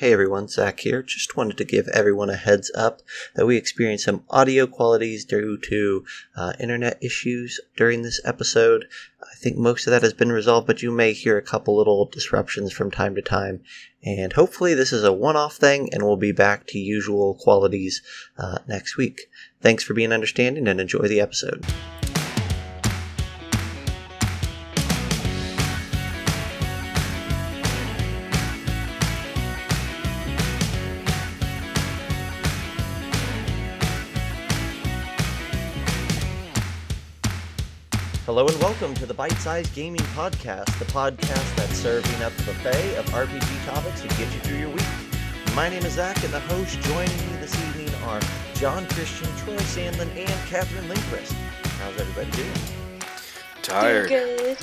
Hey everyone, Zac here. Just wanted to give everyone a heads up that we experienced some audio qualities due to uh, internet issues during this episode. I think most of that has been resolved, but you may hear a couple little disruptions from time to time. And hopefully, this is a one off thing and we'll be back to usual qualities uh, next week. Thanks for being understanding and enjoy the episode. Hello and welcome to the Bite Size Gaming Podcast, the podcast that's serving up a buffet of RPG topics to get you through your week. My name is Zac, and the hosts joining me this evening are Jon Christian, Troy Sandlin, and Katherine Linquist. How's everybody doing? Tired. Good.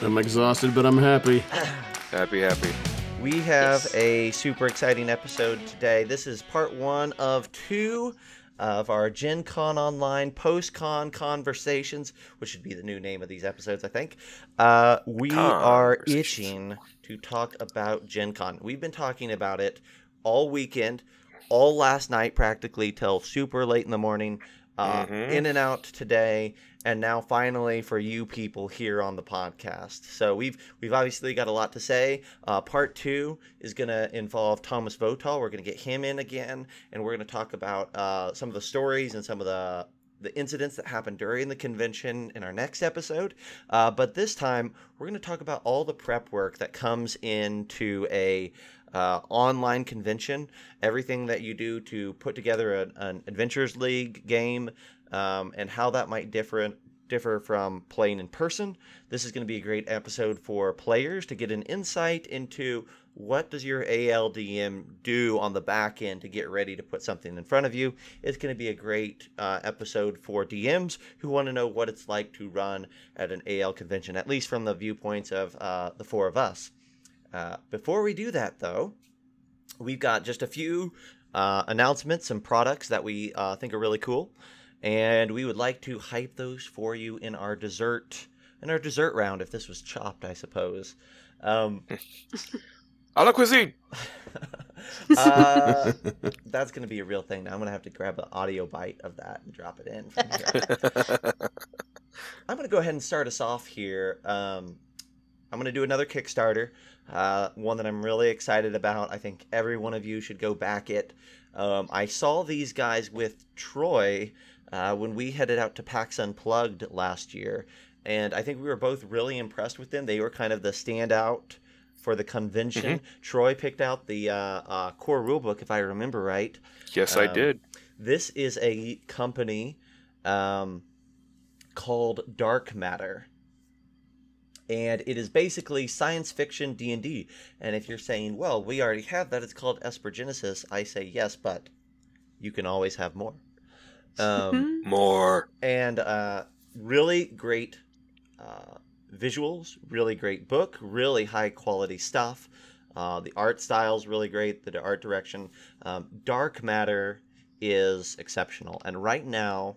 I'm exhausted, but I'm happy. Happy, happy. We have Yes. a super exciting episode today. This is part one of two of our Gen Con Online post con conversations, which should be the new name of these episodes, I think. Uh, we are itching to talk about Gen Con. We've been talking about it all weekend, all last night, practically till super late in the morning. Uh, Mhm. In and out today, and now finally for you people here on the podcast. So we've we've obviously got a lot to say. Uh, part two is going to involve Thomas Votal. We're going to get him in again, and we're going to talk about uh, some of the stories and some of the the incidents that happened during the convention in our next episode. Uh, but this time, we're going to talk about all the prep work that comes into a uh, online convention, everything that you do to put together an, an Adventures League game, um, and how that might differ differ from playing in person. This is going to be a great episode for players to get an insight into what does your ALDM do on the back end to get ready to put something in front of you. It's going to be a great uh, episode for DMs who want to know what it's like to run at an AL convention, at least from the viewpoints of uh, the four of us. Uh, before we do that, though, we've got just a few uh, announcements and products that we uh, think are really cool, and we would like to hype those for you in our dessert in our dessert round. If this was chopped, I suppose. Um, A la cuisine. uh, that's going to be a real thing. Now I'm going to have to grab an audio bite of that and drop it in. I'm going to go ahead and start us off here. Um, I'm going to do another Kickstarter, uh, one that I'm really excited about. I think every one of you should go back it. Um, I saw these guys with Troy uh, when we headed out to PAX Unplugged last year, and I think we were both really impressed with them. They were kind of the standout for the convention. Troy picked out the uh, uh, core rulebook, if I remember right. yes, I Um, did. This is a company um, called Dark Matter, and it is basically science fiction D and D. And if you're saying, "Well, we already have that," it's called Esper Genesis. I say yes, but you can always have more. Um, More. and uh, really great uh, visuals, really great book, really high quality stuff. Uh, the art style's really great. The art direction, um, Dark Matter is exceptional. And right now,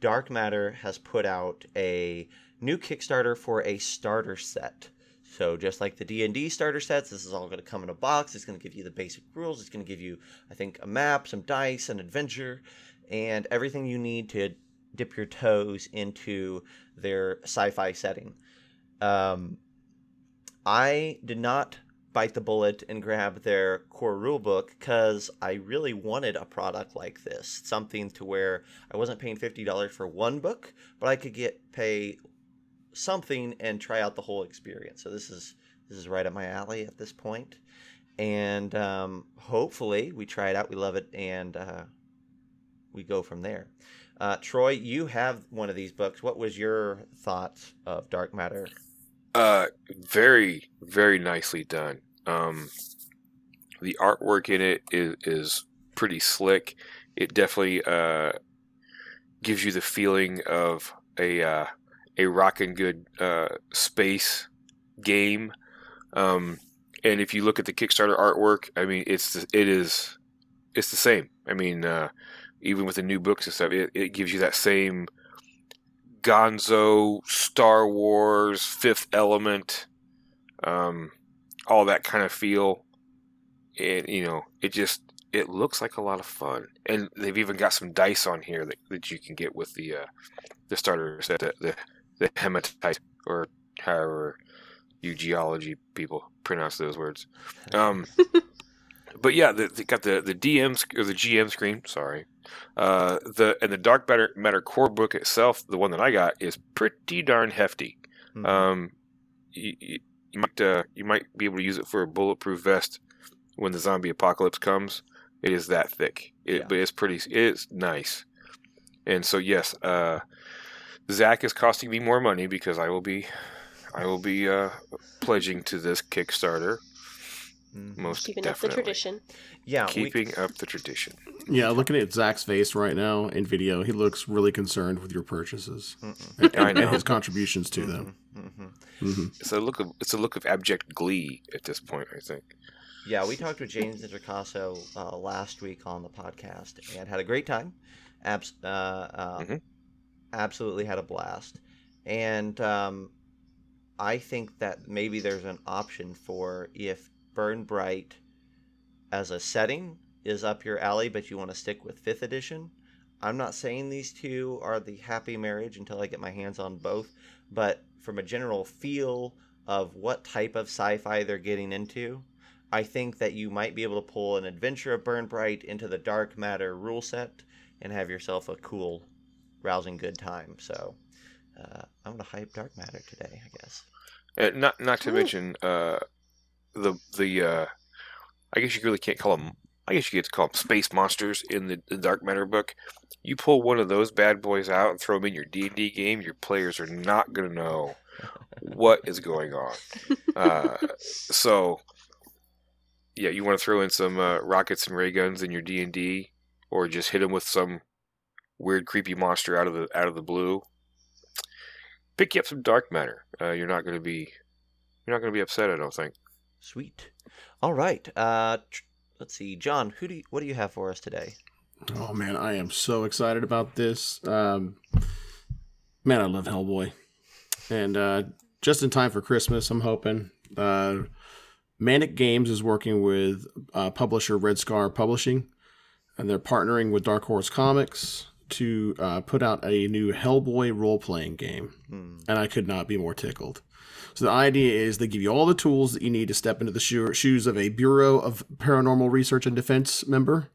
Dark Matter has put out a new Kickstarter for a starter set. So just like the D&D starter sets, this is all going to come in a box. It's going to give you the basic rules. It's going to give you, I think, a map, some dice, an adventure, and everything you need to dip your toes into their sci-fi setting. Um, I did not bite the bullet and grab their core rulebook because I really wanted a product like this, something to where I wasn't paying fifty dollars for one book, but I could get pay something and try out the whole experience. So this is this is right up my alley at this point, and um, hopefully we try it out, we love it, and uh, we go from there. Uh, Troy, you have one of these books. What was your thoughts of Dark Matter? Uh, very, very nicely done. Um, the artwork in it is is pretty slick. It definitely uh gives you the feeling of a uh, a rockin' good uh, space game. Um, and if you look at the Kickstarter artwork, I mean, it's the- it is it's the same. I mean, uh, even with the new books and stuff, it, it gives you that same Gonzo, Star Wars, Fifth Element, um, all that kind of feel. and you know, it just it looks like a lot of fun. And they've even got some dice on here that, that you can get with the uh, the starter set, the, the the hematite or however you geology people pronounce those words. Um, but yeah, the, they got the the DM sc- or the GM screen. Sorry, uh, the and the Dark Matter Matter core book itself, the one that I got, is pretty darn hefty. Mhm. Um, you, you, you might uh, you might be able to use it for a bulletproof vest when the zombie apocalypse comes. It is that thick, it, Yeah. but it's pretty. It's nice, and so yes, uh, Zac is costing me more money because I will be, I will be uh, pledging to this Kickstarter Mhm. most Keeping up the tradition. Yeah, we, Keeping up the tradition. Yeah, looking at Zac's face right now in video, he looks really concerned with your purchases Mm-mm. and, I and know. his contributions to them. Mhm, mhm. hmm It's a look of it's a look of abject glee at this point. I think. Yeah, we talked with James Introcaso uh, last week on the podcast and had a great time. Abs- uh, uh, Mhm. Absolutely had a blast. And um, I think that maybe there's an option for if Burn Bright as a setting is up your alley, but you want to stick with 5th edition. I'm not saying these two are the happy marriage until I get my hands on both, but from a general feel of what type of sci fi they're getting into, I think that you might be able to pull an adventure of Burn Bright into the Dark Matter rule set and have yourself a cool, rousing good time. So uh, I'm going to hype Dark Matter today, I guess. Uh, not not to Ooh. mention uh, the the uh, I guess you really can't call them. I guess you get to call them space monsters in the, the Dark Matter book. You pull one of those bad boys out and throw them in your D and D game, your players are not gonna know what is going on. Uh, so, yeah, you want to throw in some uh, rockets and ray guns in your D and D, or just hit them with some weird, creepy monster out of the out of the blue. Pick you up some dark matter. Uh, you're not going to be you're not going to be upset. I don't think. Sweet. All right. Uh, tr- let's see, Jon. Who do you, what do you have for us today? Oh man, I am so excited about this. Um, man, I love Hellboy, and uh, just in time for Christmas, I'm hoping. Uh, Mantic Games is working with uh, publisher Red Scar Publishing, and they're partnering with Dark Horse Comics to uh, put out a new Hellboy role playing game Hmm. and I could not be more tickled. So the idea is they give you all the tools that you need to step into the shoe- shoes of a Bureau of Paranormal Research and Defense member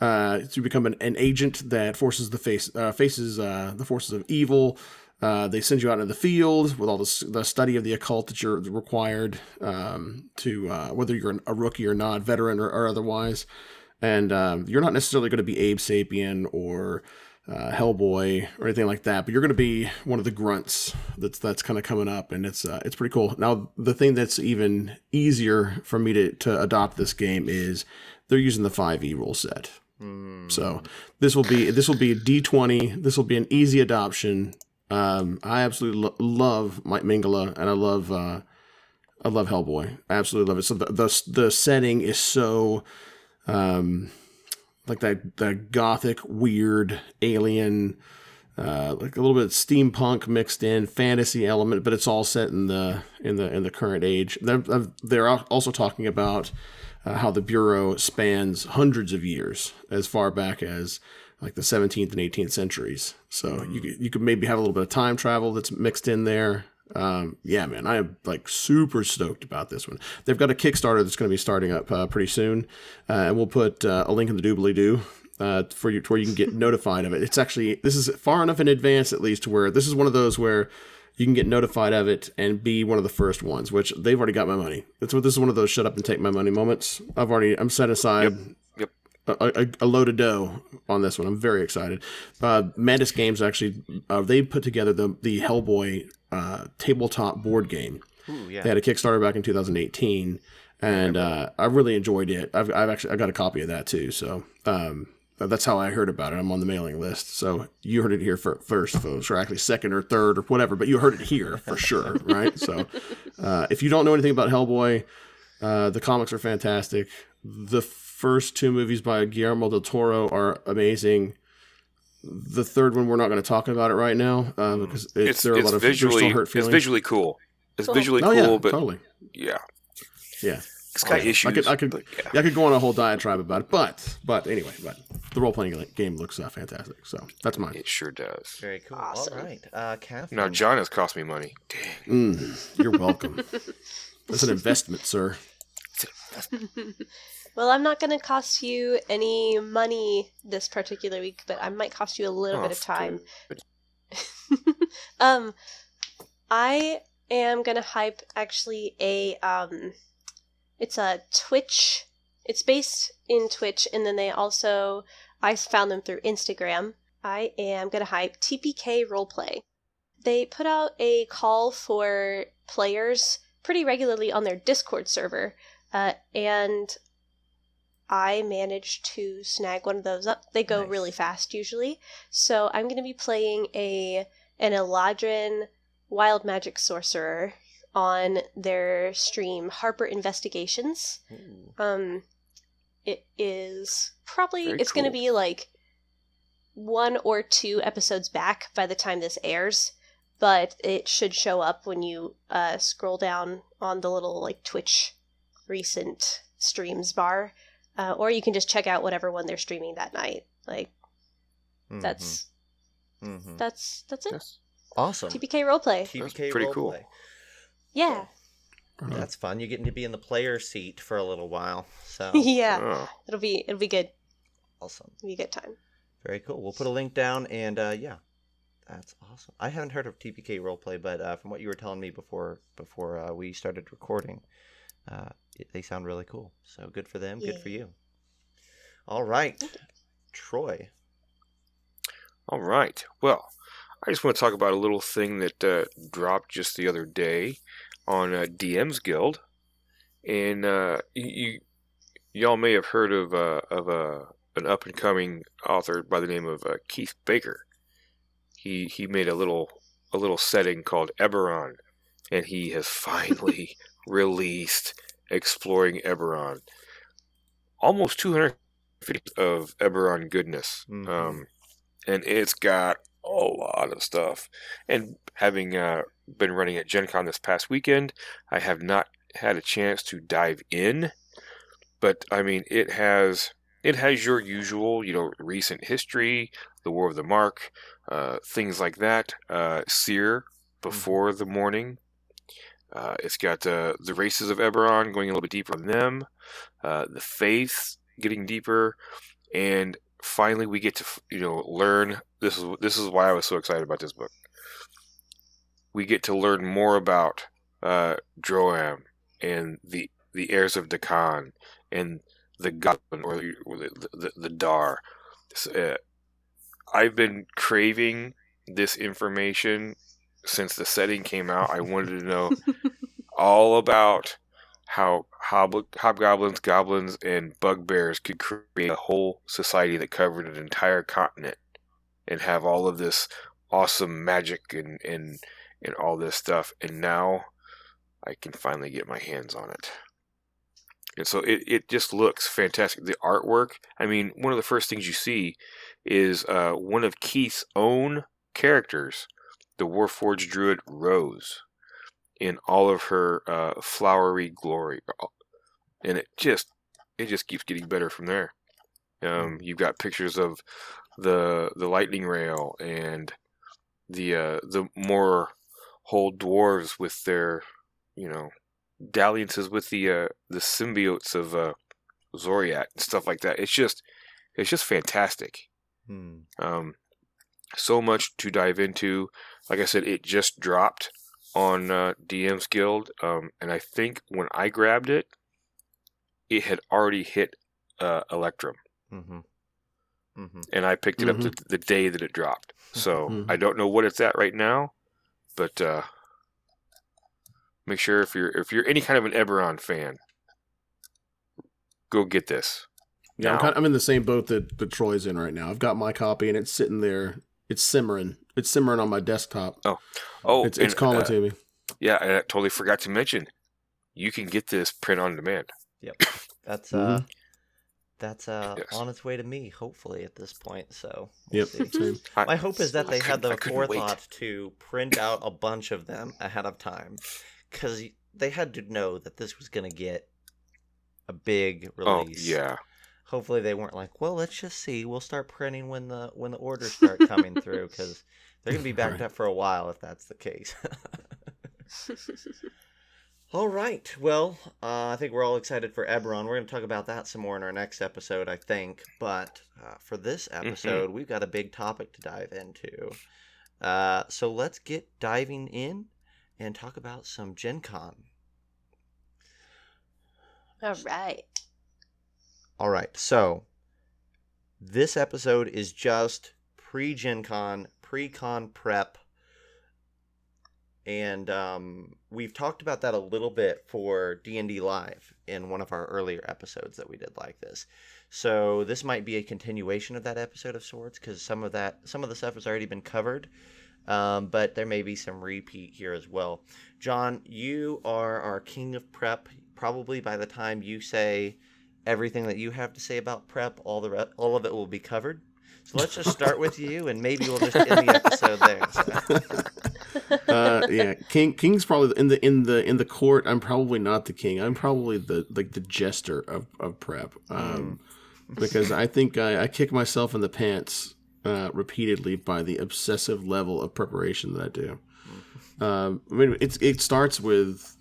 uh, to become an, an agent that forces the face uh, faces uh, the forces of evil. Uh, they send you out into the field with all the, the study of the occult that you're required um, to, uh, whether you're an- a rookie or not, veteran or, or otherwise. And um, you're not necessarily going to be Abe Sapien or uh, Hellboy or anything like that, but you're going to be one of the grunts that's that's kind of coming up, and it's uh, it's pretty cool. Now, the thing that's even easier for me to to adopt this game is they're using the five E rule set. Hmm. So this will be this will be a D twenty. This will be an easy adoption. Um, I absolutely lo- love Mike Mignola, and I love uh, I love Hellboy. I absolutely love it. So the the, the setting is so um, like that that gothic weird alien. Uh, like a little bit of steampunk mixed in fantasy element, but it's all set in the in the in the current age. They're, they're also talking about uh, how the bureau spans hundreds of years, as far back as like the 17th and 18th centuries. So you you could maybe have a little bit of time travel that's mixed in there. Um, yeah, man, I am like super stoked about this one. They've got a Kickstarter that's going to be starting up uh, pretty soon, uh, and we'll put uh, a link in the doobly doo. Uh, for you, to where you can get notified of it. It's actually this is far enough in advance, at least, to where this is one of those where you can get notified of it and be one of the first ones, which they've already got my money. That's what this is one of those shut up and take my money moments. I've already I'm set aside Yep. A, a, a load of dough on this one. I'm very excited. Uh, Mantic Games actually uh, they put together the the Hellboy uh, tabletop board game. Ooh, yeah. They had a Kickstarter back in 2018, and uh, I really enjoyed it. I've, I've actually I got a copy of that too. So um, that's how I heard about it. I'm on the mailing list. So you heard it here for, first, folks, or actually second or third or whatever. But you heard it here for sure, right? So uh, if you don't know anything about Hellboy, uh, the comics are fantastic. The first two movies by Guillermo del Toro are amazing. The third one, we're not going to talk about it right now uh, because it's, It's there are a lot of visually still hurt it's visually cool. It's visually oh cool, yeah, but totally. yeah, Yeah. It's got Awesome. issues. I could, I could, but yeah. yeah, I could go on a whole diatribe about it, but, but anyway, but the role playing game looks uh, fantastic. So that's mine. It sure does. Very cool. Awesome. All right, uh, Katherine. Now, Jon has cost me money. Dang. Mm, you're welcome. That's an investment, sir. well, I'm not going to cost you any money this particular week, but I might cost you a little Oh, bit of time. um, I am gonna hype actually a um, it's a Twitch. It's based in Twitch, and then they also I found them through Instagram. I am gonna hype TPK Roleplay. They put out a call for players pretty regularly on their Discord server, uh, and I managed to snag one of those up. They go Nice. really fast usually, so I'm gonna be playing a an Eladrin wild magic sorcerer on their stream Harper Investigations. Ooh. Um it is probably Very it's going to be like one or two episodes back by the time this airs, but it should show up when you uh scroll down on the little like Twitch recent streams bar. Uh, or you can just check out whatever one they're streaming that night. Like Mhm. that's Mhm. that's that's it. Yes. awesome. TPK roleplay. TPK pretty cool. roleplay. Yeah. That's fun. You're getting to be in the player seat for a little while. So yeah. Oh, It'll be it'll be good. awesome. It'll be a good time. Very cool. We'll put a link down, and uh, yeah, that's awesome. I haven't heard of TPK roleplay, but uh, from what you were telling me before before uh, we started recording, uh, it, they sound really cool. So good for them. Good for you. All right, Troy. all right. Well, I just want to talk about a little thing that uh, dropped just the other day on uh, DM's Guild, and uh, you, y'all may have heard of uh, of uh, an up and coming author by the name of uh, Keith Baker. He he made a little a little setting called Eberron, and he has finally released Exploring Eberron. Almost 250 of Eberron goodness, Mhm. um, and it's got a lot of stuff. And having uh, been running at Gen Con this past weekend, I have not had a chance to dive in, but I mean, it has it has your usual, you know, recent history, the War of the Mark, uh, things like that. Uh, Seer before the morning. Uh, it's got uh, the races of Eberron going a little bit deeper on them, uh, the faith getting deeper, and finally we get to you know learn. This is this is why I was so excited about this book. We get to learn more about uh, Droaam and the the heirs of Dhakaan and the Goblin or the the, the, the Dar. Uh, I've been craving this information since the setting came out. I wanted to know all about how hob- hobgoblins, goblins, and bugbears could create a whole society that covered an entire continent and have all of this awesome magic and and and all this stuff. And now I can finally get my hands on it. And so it, it just looks fantastic. The artwork, I mean, one of the first things you see is uh, one of Keith's own characters, the Warforged Druid Rose, in all of her uh, flowery glory. And it just it just keeps getting better from there. Um, you've got pictures of the the lightning rail and the uh, the Mror Hold dwarves with their you know dalliances with the uh, the symbiotes of uh, Xoriat and stuff like that. It's just it's just fantastic. Hmm. Um, so much to dive into. Like I said, it just dropped on uh, DM's Guild, um, and I think when I grabbed it, it had already hit uh, Electrum, Mm-hmm. Mm-hmm. and I picked it up the, the day that it dropped. So Mhm. I don't know what it's at right now, but uh, make sure if you're if you're any kind of an Eberron fan, go get this. Yeah, I'm, Now- kind I'm in the same boat that, that Troy's in right now. I've got my copy and it's sitting there. It's simmering. It's simmering on my desktop. Oh, it's it's and, calling uh, to me. Yeah, and I totally forgot to mention, you can get this print on demand. Yep, that's Mm-hmm. uh, that's uh Yes. on its way to me. Hopefully at this point. So we'll Yep. see. Same. I- My hope is that I they had the couldn't wait. forethought to print out a bunch of them ahead of time, because they had to know that this was going to get a big Oh release. yeah. Hopefully they weren't like, well, let's just see. We'll start printing when the when the orders start coming through because they're gonna be backed Right. up for a while if that's the case. all right. Well, uh, I think we're all excited for Eberron. We're gonna talk about that some more in our next episode, I think. But uh, for this episode, we've got a big topic to dive into. Uh, so let's get diving in and talk about some Gen Con. All right. All right, so this episode is just pre Gen Con, pre con prep. And um, we've talked about that a little bit for D&D Live in one of our earlier episodes that we did like this. So this might be a continuation of that episode of sorts because some of that, some of the stuff has already been covered, um, but there may be some repeat here as well. Jon, you are our king of prep. Probably by the time you say everything that you have to say about prep, all the re- all of it will be covered. So let's just start with you, and maybe we'll just end the episode there. So. uh, yeah, King King's probably in the in the in the court. I'm probably not the king. I'm probably the like the jester of, of prep. Um, because I think I, I kick myself in the pants uh, repeatedly by the obsessive level of preparation that I do. Um, I mean, it's it starts with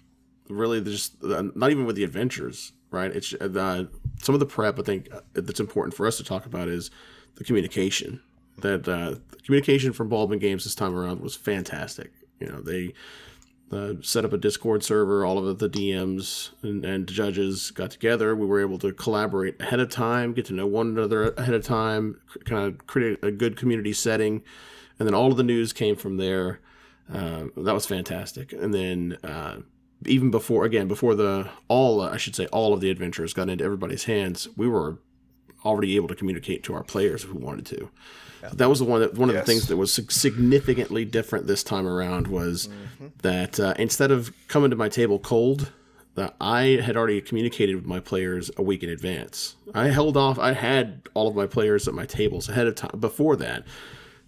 really just uh, not even with the adventures, right? It's uh, some of the prep. I think uh, that's important for us to talk about is the communication. That uh, the communication from Baldman Games this time around was fantastic. You know, they uh, set up a Discord server. All of the DMs and, and judges got together. We were able to collaborate ahead of time, get to know one another ahead of time, kind of create a good community setting, and then all of the news came from there. Uh, that was fantastic. And then uh, even before, again, before the all, uh, I should say, all of the adventures got into everybody's hands, we were already able to communicate to our players if we wanted to. That was the one that one of Yes. the things that was significantly different this time around was that uh, instead of coming to my table cold, that I had already communicated with my players a week in advance. I held off. I had all of my players at my tables ahead of time before that,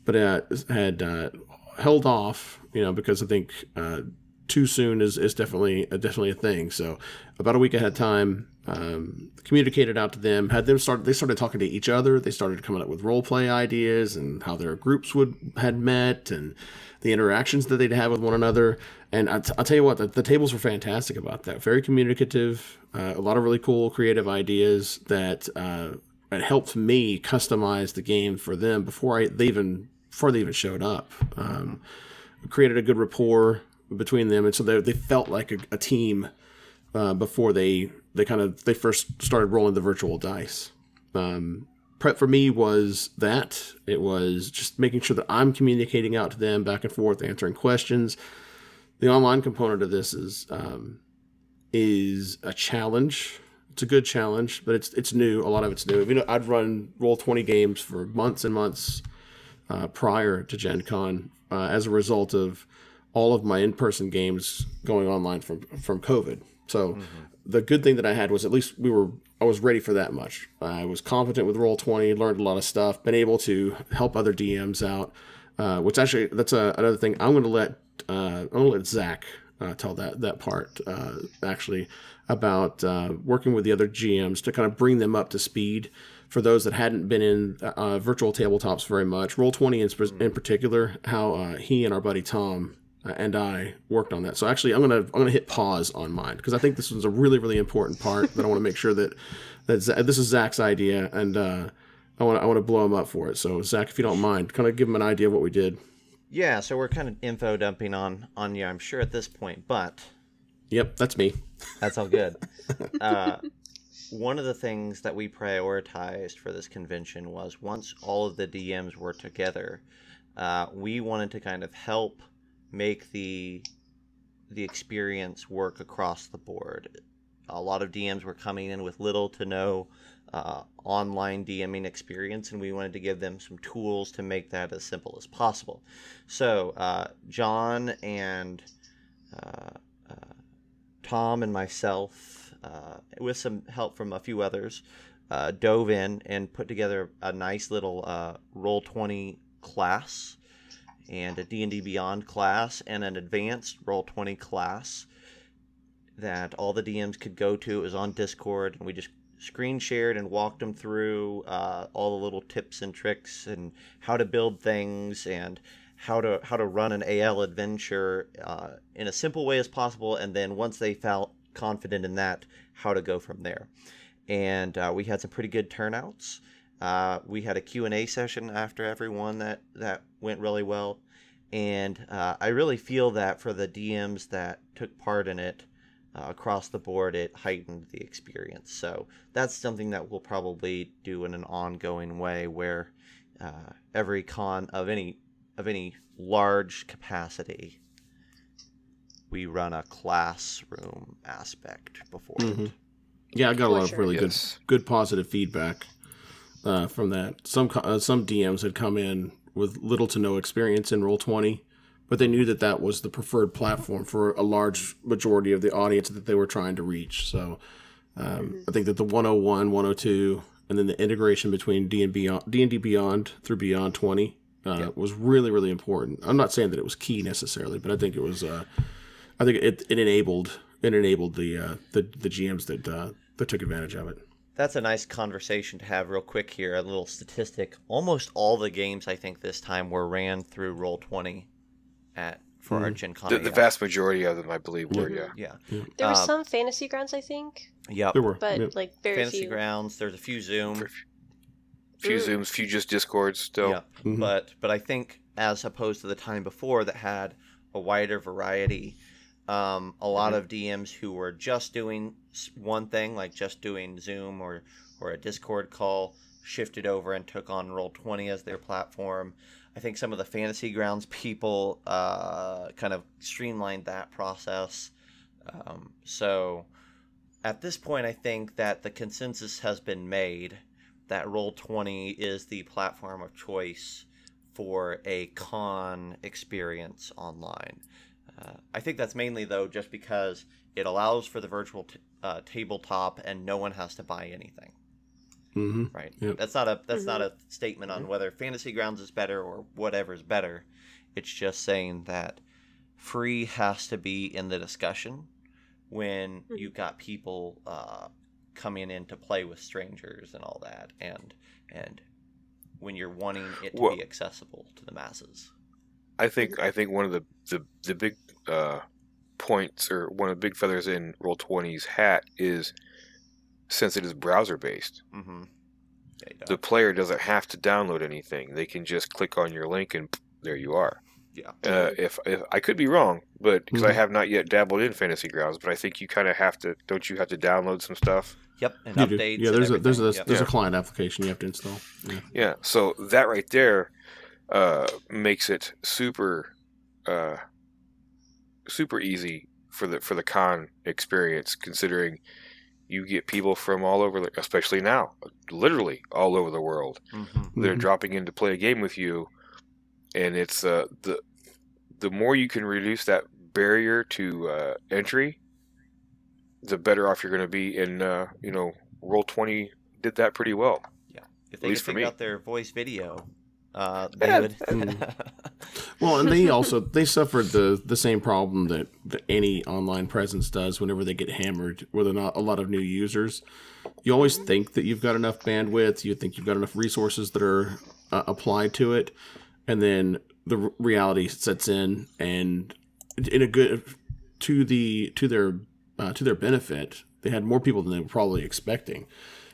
but uh, had uh, held off. You know, because I think uh, too soon is, is definitely definitely a thing. So about a week ahead of time, um, communicated out to them. Had them start. They started talking to each other. They started coming up with role play ideas and how their groups would had met and the interactions that they'd have with one another. And I t- I'll tell you what, the, the tables were fantastic about that. Very communicative. Uh, a lot of really cool creative ideas that uh, it helped me customize the game for them before I they even before they even showed up. Um, created a good rapport between them, and so they, they felt like a, a team uh, before they they kind of they first started rolling the virtual dice. Um, prep for me was that it was just making sure that I'm communicating out to them back and forth, answering questions. The online component of this is um, is a challenge. It's a good challenge, but it's it's new. A lot of it's new. You know, I'd run roll twenty games for months and months uh, prior to Gen Con uh, as a result of all of my in-person games going online from from COVID. So the good thing that I had was at least we were I was ready for that much. I was competent with Roll Twenty, learned a lot of stuff, been able to help other DMs out. Uh, which actually that's a, another thing I'm going to let uh, I'm going to let Zac uh, tell that that part uh, actually about uh, working with the other GMs to kind of bring them up to speed for those that hadn't been in uh, virtual tabletops very much. Roll Twenty in, in particular, how uh, he and our buddy Tom uh, and I worked on that. So actually, I'm gonna I'm gonna hit pause on mine because I think this was a really really important part that I want to make sure that that Z- this is Zac's idea and uh, I want I want to blow him up for it. So Zac, if you don't mind, kind of give him an idea of what we did. Yeah, so we're kind of info dumping on on you, I'm sure at this point, but Yep, that's me. that's all good. uh, one of the things that we prioritized for this convention was once all of the DMs were together, uh, we wanted to kind of help make the the experience work across the board. A lot of DMs were coming in with little to no uh, online DMing experience, and we wanted to give them some tools to make that as simple as possible. So, uh, Jon and uh, uh, Tom and myself, uh, with some help from a few others, uh, dove in and put together a nice little uh, Roll Twenty class, and a D and D Beyond class, and an advanced Roll Twenty class. that all the DMs could go to. It was on Discord, and we just screen shared and walked them through uh, all the little tips and tricks and how to build things and how to how to run an AL adventure uh, in a simple way as possible. And then once they felt confident in that, how to go from there. And uh, we had some pretty good turnouts. Uh, we had a Q&A session after everyone that, that went really well. And uh, I really feel that for the DMs that took part in it, uh, across the board, it heightened the experience. So that's something that we'll probably do in an ongoing way, where uh, every con of any of any large capacity, we run a classroom aspect before Mhm. it. Yeah, I got a For lot of really Yes. good, good positive feedback uh, from that. Some uh, some DMs had come in with little to no experience in Roll Twenty, but they knew that that was the preferred platform for a large majority of the audience that they were trying to reach. So um, I think that the 101, 102, and then the integration between D and Beyond, D and D Beyond through Beyond Twenty uh, Yeah. was really really important. I'm not saying that it was key necessarily, but I think it was. Uh, I think it, it enabled it enabled the uh, the the GMs that uh, that took advantage of it. That's a nice conversation to have real quick here. A little statistic. Almost all the games I think this time were ran through Roll Twenty at for our Mhm. Gen Con. The, the vast majority of them, I believe, were Mhm. yeah. Yeah. There were Um, some fantasy grounds, I think, Yeah, There were, but yeah. like very Fantasy few. Grounds. There's a few Zoom. For few Mm. zooms, few just discords still. Yeah. Mhm. But but I think as opposed to the time before that had a wider variety, um, a lot of DMs who were just doing one thing, like just doing Zoom or or a Discord call, shifted over and took on Roll Twenty as their platform. I think some of the Fantasy Grounds people uh, kind of streamlined that process. Um, so at this point, I think that the consensus has been made that Roll20 is the platform of choice for a con experience online. Uh, I think that's mainly, though, just because it allows for the virtual t- uh, tabletop and no one has to buy anything. Mhm. Right. Yep. That's not a that's not a statement on whether Fantasy Grounds is better or whatever is better. It's just saying that free has to be in the discussion when Mhm. you've got people uh, coming in to play with strangers and all that, and and when you're wanting it to Well- be accessible to the masses. I think I think one of the the, the big uh, points or one of the big feathers in Roll 20's hat is since it is browser based, Mm-hmm. the player doesn't have to download anything. They can just click on your link and there you are. Yeah. Uh, if, if I could be wrong, but because I Mhm. have not yet dabbled in Fantasy Grounds, but I think you kind of have to. Don't you have to download some stuff? Yep. And You do. updates. Yeah, and there's a there's a everything. Yep. there's Yeah. a client application you have to install. Yeah. Yeah. So that right there uh, makes it super, uh, super easy for the for the con experience, considering you get people from all over, the- especially now, literally all over the world. Mhm. They're Mhm. dropping in to play a game with you, and it's uh, the the more you can reduce that barrier to uh, entry, the better off you're going to be. And uh, you know, Roll Twenty did that pretty well. Yeah if they least could for figure me. out their voice video, uh, they would. Mm. Well, and they also they suffered the the same problem that, that any online presence does whenever they get hammered with a, not a lot of new users. You always think that you've got enough bandwidth, you think you've got enough resources that are uh, applied to it, and then the r- reality sets in, and in a good to the to their uh, to their benefit, they had more people than they were probably expecting.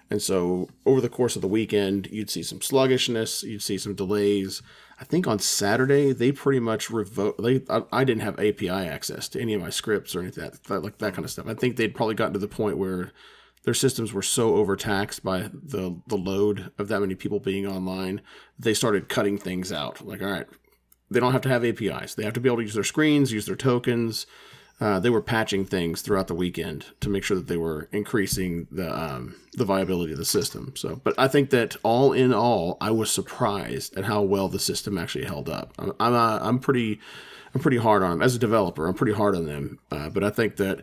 And so over the course of the weekend, you'd see some sluggishness, you'd see some delays. I think on Saturday they pretty much revoked. They I, I didn't have API access to any of my scripts or anything that, that like that kind of stuff. I think they'd probably gotten to the point where their systems were so overtaxed by the the load of that many people being online, they started cutting things out. Like all right, they don't have to have APIs. They have to be able to use their screens, use their tokens. Uh, they were patching things throughout the weekend to make sure that they were increasing the um, the viability of the system. So, but I think that all in all, I was surprised at how well the system actually held up. I'm I'm, uh, I'm pretty I'm pretty hard on them as a developer. I'm pretty hard on them, uh, but I think that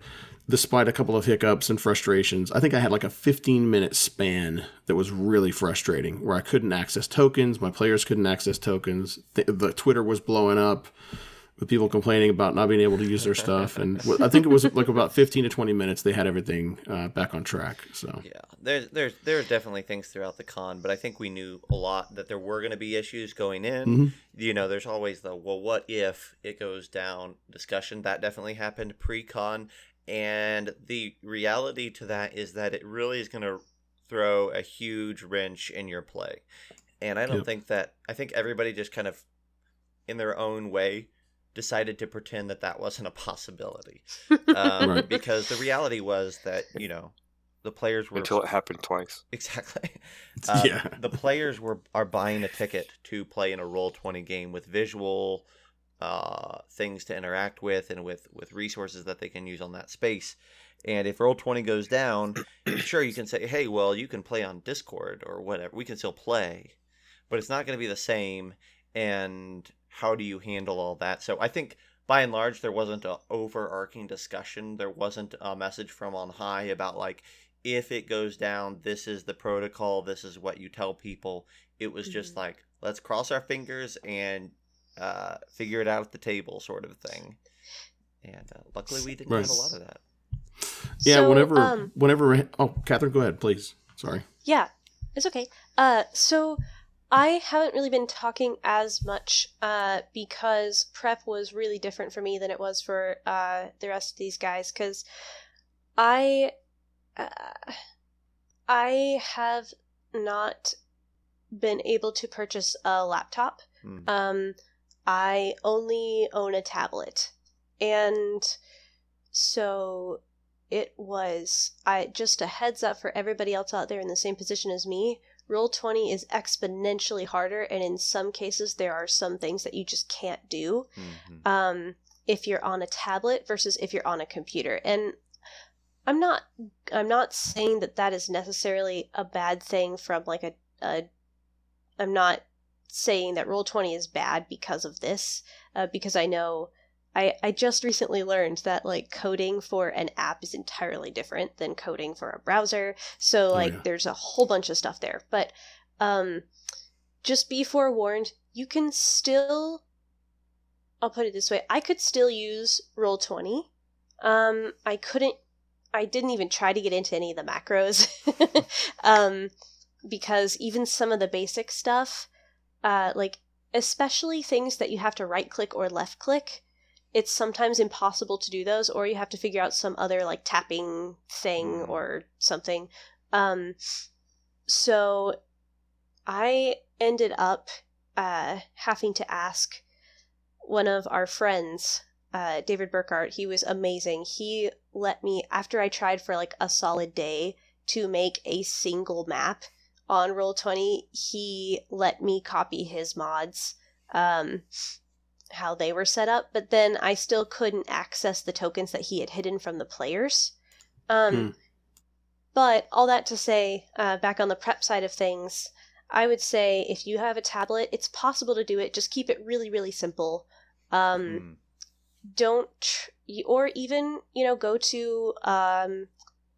despite a couple of hiccups and frustrations, I think I had like a 15 minute span that was really frustrating where I couldn't access tokens. My players couldn't access tokens. The, the Twitter was blowing up with people complaining about not being able to use their stuff. And I think it was like about 15 to 20 minutes they had everything uh, back on track. So Yeah, there's there's there's definitely things throughout the con, but I think we knew a lot that there were going to be issues going in. Mhm. You know, there's always the well, what if it goes down discussion. That definitely happened pre-con, and the reality to that is that it really is going to throw a huge wrench in your play. And I don't Yep. think that I think everybody just kind of in their own way decided to pretend that that wasn't a possibility um, Right. because the reality was that you know the players were until it happened twice. exactly. Uh, yeah, the players were are buying a ticket to play in a roll 20 game with visual uh, things to interact with and with with resources that they can use on that space. And if roll 20 goes down sure you can say hey well you can play on discord or whatever. We can still play. But it's not going to be the same. And how do you handle all that so i think by and large there wasn't an overarching discussion there wasn't a message from on high about like if it goes down this is the protocol this is what you tell people it was just Mhm. like let's cross our fingers and uh, figure it out at the table sort of thing and uh, luckily we didn't have a lot of that yeah. So, whenever, um, whenever. Oh, Katherine, go ahead, please. Sorry. Yeah, it's okay. Uh, so I haven't really been talking as much uh, because prep was really different for me than it was for uh, the rest of these guys. Because I, uh, I have not been able to purchase a laptop. Hmm. Um, I only own a tablet, and so it was I just a heads up for everybody else out there in the same position as me. Roll 20 is exponentially harder and in some cases there are some things that you just can't do Mhm. um if you're on a tablet versus if you're on a computer. And I'm not I'm not saying that that is necessarily a bad thing from like a, a I'm not saying that roll 20 is bad because of this uh, because I know I, I just recently learned that like coding for an app is entirely different than coding for a browser. So Oh, like yeah. there's a whole bunch of stuff there. But um just be forewarned, you can still I'll put it this way, I could still use roll 20. Um I couldn't I didn't even try to get into any of the macros. um because even some of the basic stuff uh like especially things that you have to right click or left click it's sometimes impossible to do those or you have to figure out some other like tapping thing Mm. or something. Um so i ended up uh having to ask one of our friends uh david burkhardt. He was amazing. He let me after i tried for like a solid day to make a single map on roll 20 he let me copy his mods. Um how they were set up, but then I still couldn't access the tokens that he had hidden from the players. Um, Hmm. But all that to say, uh, back on the prep side of things, I would say if you have a tablet, it's possible to do it. Just keep it really, really simple. Um, Mm. don't tr- or even you know go to um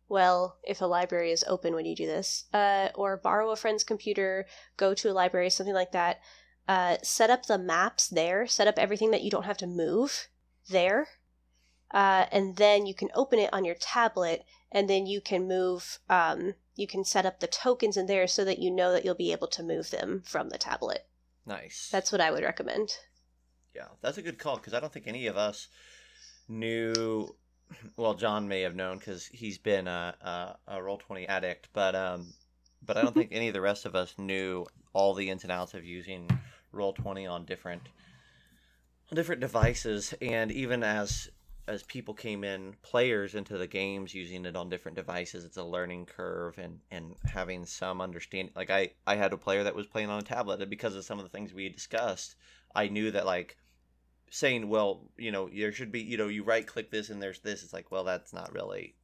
well if a library is open when you do this uh or borrow a friend's computer go to a library something like that uh set up the maps there set up everything that you don't have to move there. Uh and then you can open it on your tablet and then you can move um you can set up the tokens in there so that you know that you'll be able to move them from the tablet. Nice. That's what i would recommend. Yeah, that's a good call because I don't think any of us knew. Well, Jon may have known because he's been a, a, a roll twenty addict, but um, but I don't think any of the rest of us knew all the ins and outs of using roll twenty on different on different devices, and even as as people came in, players into the games using it on different devices, it's a learning curve and and having some understanding. Like I I had a player that was playing on a tablet, and because of some of the things we discussed, I knew that like saying, well, you know, there should be, you know, you right click this and there's this. It's like, well, that's not really,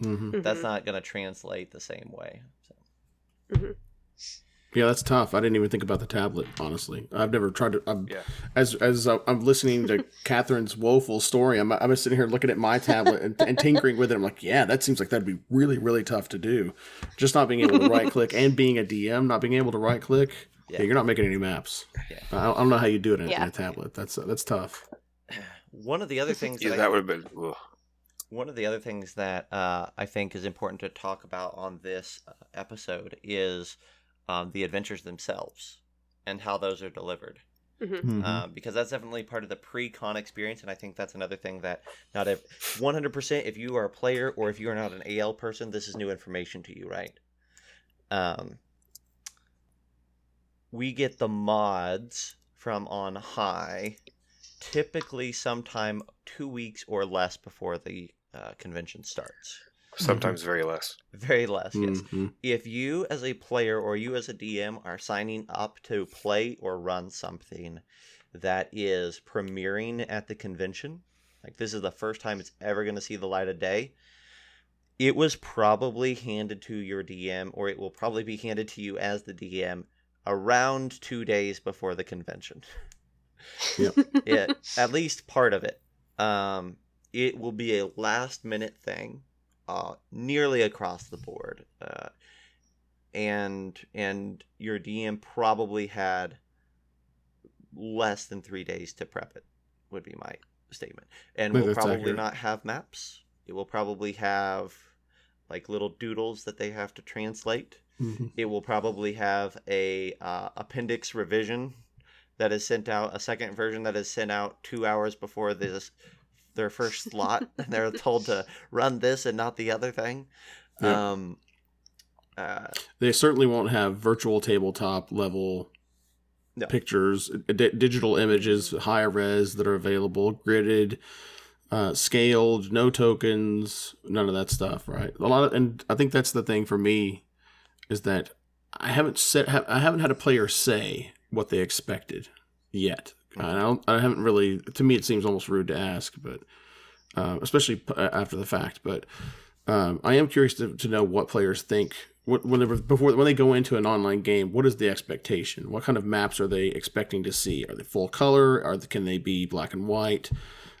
hmm that's Mhm. not going to translate the same way. So, Yeah, that's tough. I didn't even think about the tablet. Honestly, I've never tried to. I'm, Yeah. As as I'm listening to Katherine's woeful story, I'm I'm sitting here looking at my tablet and, and tinkering with it. I'm like, yeah, that seems like that'd be really really tough to do. Just not being able to right click and being a DM, not being able to right click. Yeah. Yeah. you're not making any maps. Yeah. I, I don't know how you do it in, in a tablet. That's uh, that's tough. One of the other things Yeah, that, I that would have been. ugh. One of the other things that uh, I think is important to talk about on this uh, episode is um, the adventures themselves and how those are delivered. Mhm. Uh, because that's definitely part of the pre-con experience, and I think that's another thing that not if 100% if you are a player or if you are not an AL person, this is new information to you, right? Um, we get the mods from on high, typically sometime two weeks or less before the uh, convention starts. Sometimes very less. Very less, yes Mhm. if you as a player or you as a DM are signing up to play or run something that is premiering at the convention, like this is the first time it's ever going to see the light of day, it was probably handed to your DM or it will probably be handed to you as the DM around 2 days before the convention. yeah, at least part of it. Um it will be a last minute thing uh, nearly across the board. Uh, and and your DM probably had less than three days to prep it. Would be my statement. And will probably accurate. not have maps. It will probably have like little doodles that they have to translate. Mhm. It will probably have a uh, appendix revision that is sent out, a second version that is sent out two hours before this their first slot, and they're told to run this and not the other thing. Yeah. Um, uh, They certainly won't have virtual tabletop level No. pictures, d- digital images, high res that are available, gridded, uh, scaled, no tokens, none of that stuff, right? A lot of, and I think that's the thing for me is that I haven't said ha- I haven't had a player say what they expected yet. And I don't. I haven't really. To me, it seems almost rude to ask, but uh, especially after the fact. But um, I am curious to, to know what players think. What, whenever before when they go into an online game, what is the expectation? What kind of maps are they expecting to see? Are they full color? Are they, can they be black and white?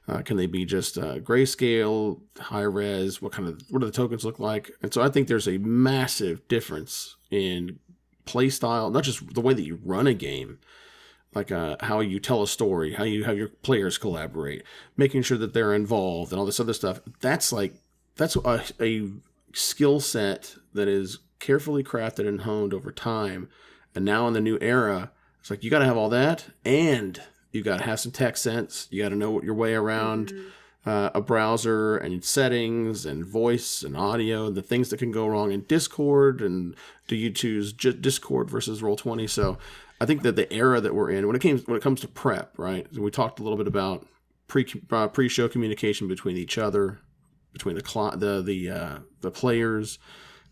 Uh, can they be just uh, grayscale, high res? What kind of what do the tokens look like? And so I think there's a massive difference in play style, not just the way that you run a game, like uh, how you tell a story, how you have your players collaborate, making sure that they're involved, and all this other stuff. That's like that's a, a skill set that is carefully crafted and honed over time. And now in the new era, it's like you got to have all that, and you got to have some tech sense. You got to know your way around Mhm. uh, a browser and settings and voice and audio, and the things that can go wrong in Discord. And do you choose J- Discord versus Roll20? So I think that the era that we're in, when it came when it comes to prep, right? We talked a little bit about pre uh, pre show communication between each other, between the cli- the the uh, the players.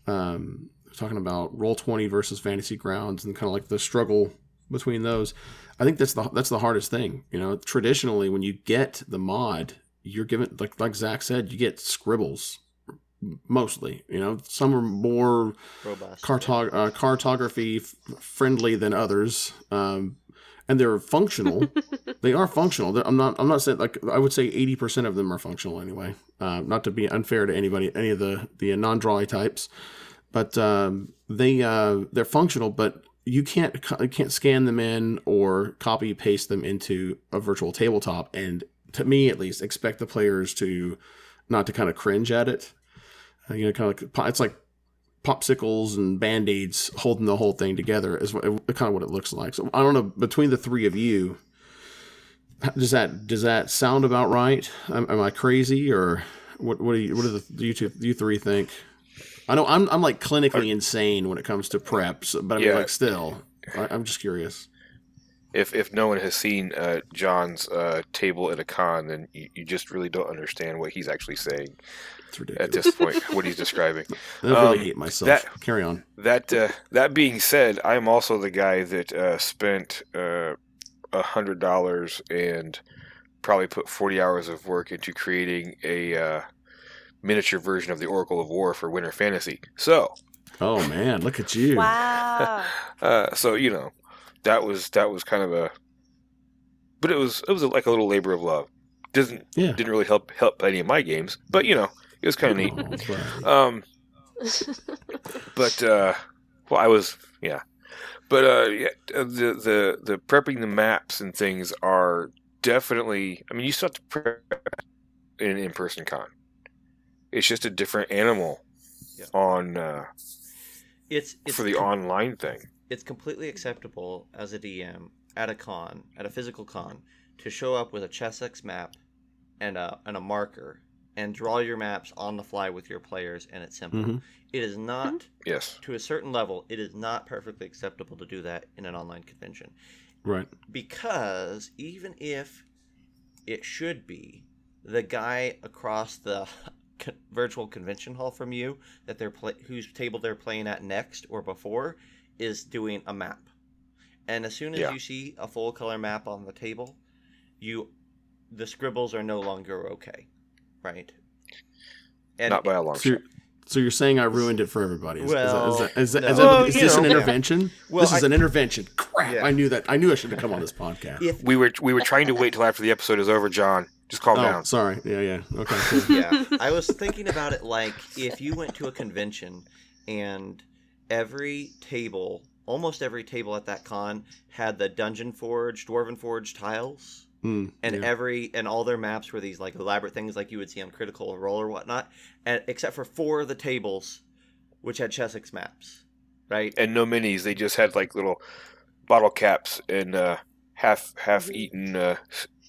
Um, talking about Roll Twenty versus Fantasy Grounds and kind of like the struggle between those. I think that's the that's the hardest thing. You know, traditionally when you get the mod, you're given like like Zac said, you get scribbles mostly. You know, some are more robust. cartog- uh, cartography f- friendly than others, um, and they're functional. they are functional. They're, I'm not. I'm not saying like I would say 80 percent of them are functional anyway. Uh, not to be unfair to anybody, any of the the non-drawy types, but um, they uh, they're functional. But you can't you can't scan them in or copy paste them into a virtual tabletop. And to me, at least, expect the players to not to kind of cringe at it. You know, kind of like it's like popsicles and band-aids holding the whole thing together is what, kind of what it looks like. So I don't know between the three of you, does that does that sound about right? Am, am I crazy or what? What do you what do the do you two you three think? I know I'm I'm like clinically insane when it comes to preps, but I mean Yeah. like still, I, I'm just curious. If if no one has seen uh, Jon's uh, table at a con, then you, you just really don't understand what he's actually saying It's at this point. what he's describing. I really um, hate myself. that- Carry on. That uh, that being said, I'm also the guy that uh, spent a hundred dollars and probably put forty hours of work into creating a uh, miniature version of the Oracle of War for Winter Fantasy. So, Oh man, look at you. Wow. uh, so you know, that was that was kind of a, but it was it was like a little labor of love. Doesn't Yeah. didn't really help help any of my games, but you know, it was kind of neat. Um, but uh well i was yeah but uh yeah, uh, the the the prepping the maps and things are definitely. I mean, you still have to prep in an in-person con. It's just a different animal Yeah. on uh, It's, it's for the com- online thing. it's completely acceptable as a DM at a con, at a physical con, to show up with a Chessex map and a and a marker and draw your maps on the fly with your players, and it's simple. Mhm. It is not Yes. to a certain level. It is not perfectly acceptable to do that in an online convention Right. because even if it should be the guy across the virtual convention hall from you that they're play- whose table they're playing at next or before is doing a map and as soon as Yeah. you see a full color map on the table you the scribbles are no longer okay right and Not by a long So you're, shot. so you're saying I ruined it for everybody? Is, Well, is, that, is, that, is, no. that- Well, is you this an know, yeah. intervention? Well, this is I- an intervention. Crap! Yeah. I knew that. I knew I should have come on this podcast. if We were we were trying to wait till after the episode is over, Jon. Just calm oh, down. sorry. Yeah, yeah. Okay. Cool. yeah i was thinking about it like if you went to a convention and every table almost every table at that con had the dungeon forge dwarven forge tiles Mm, and yeah. every and all their maps were these like elaborate things like you would see on critical role or whatnot and except for four of the tables which had chessex maps right And no minis. They just had like little bottle caps and uh, half half eaten uh,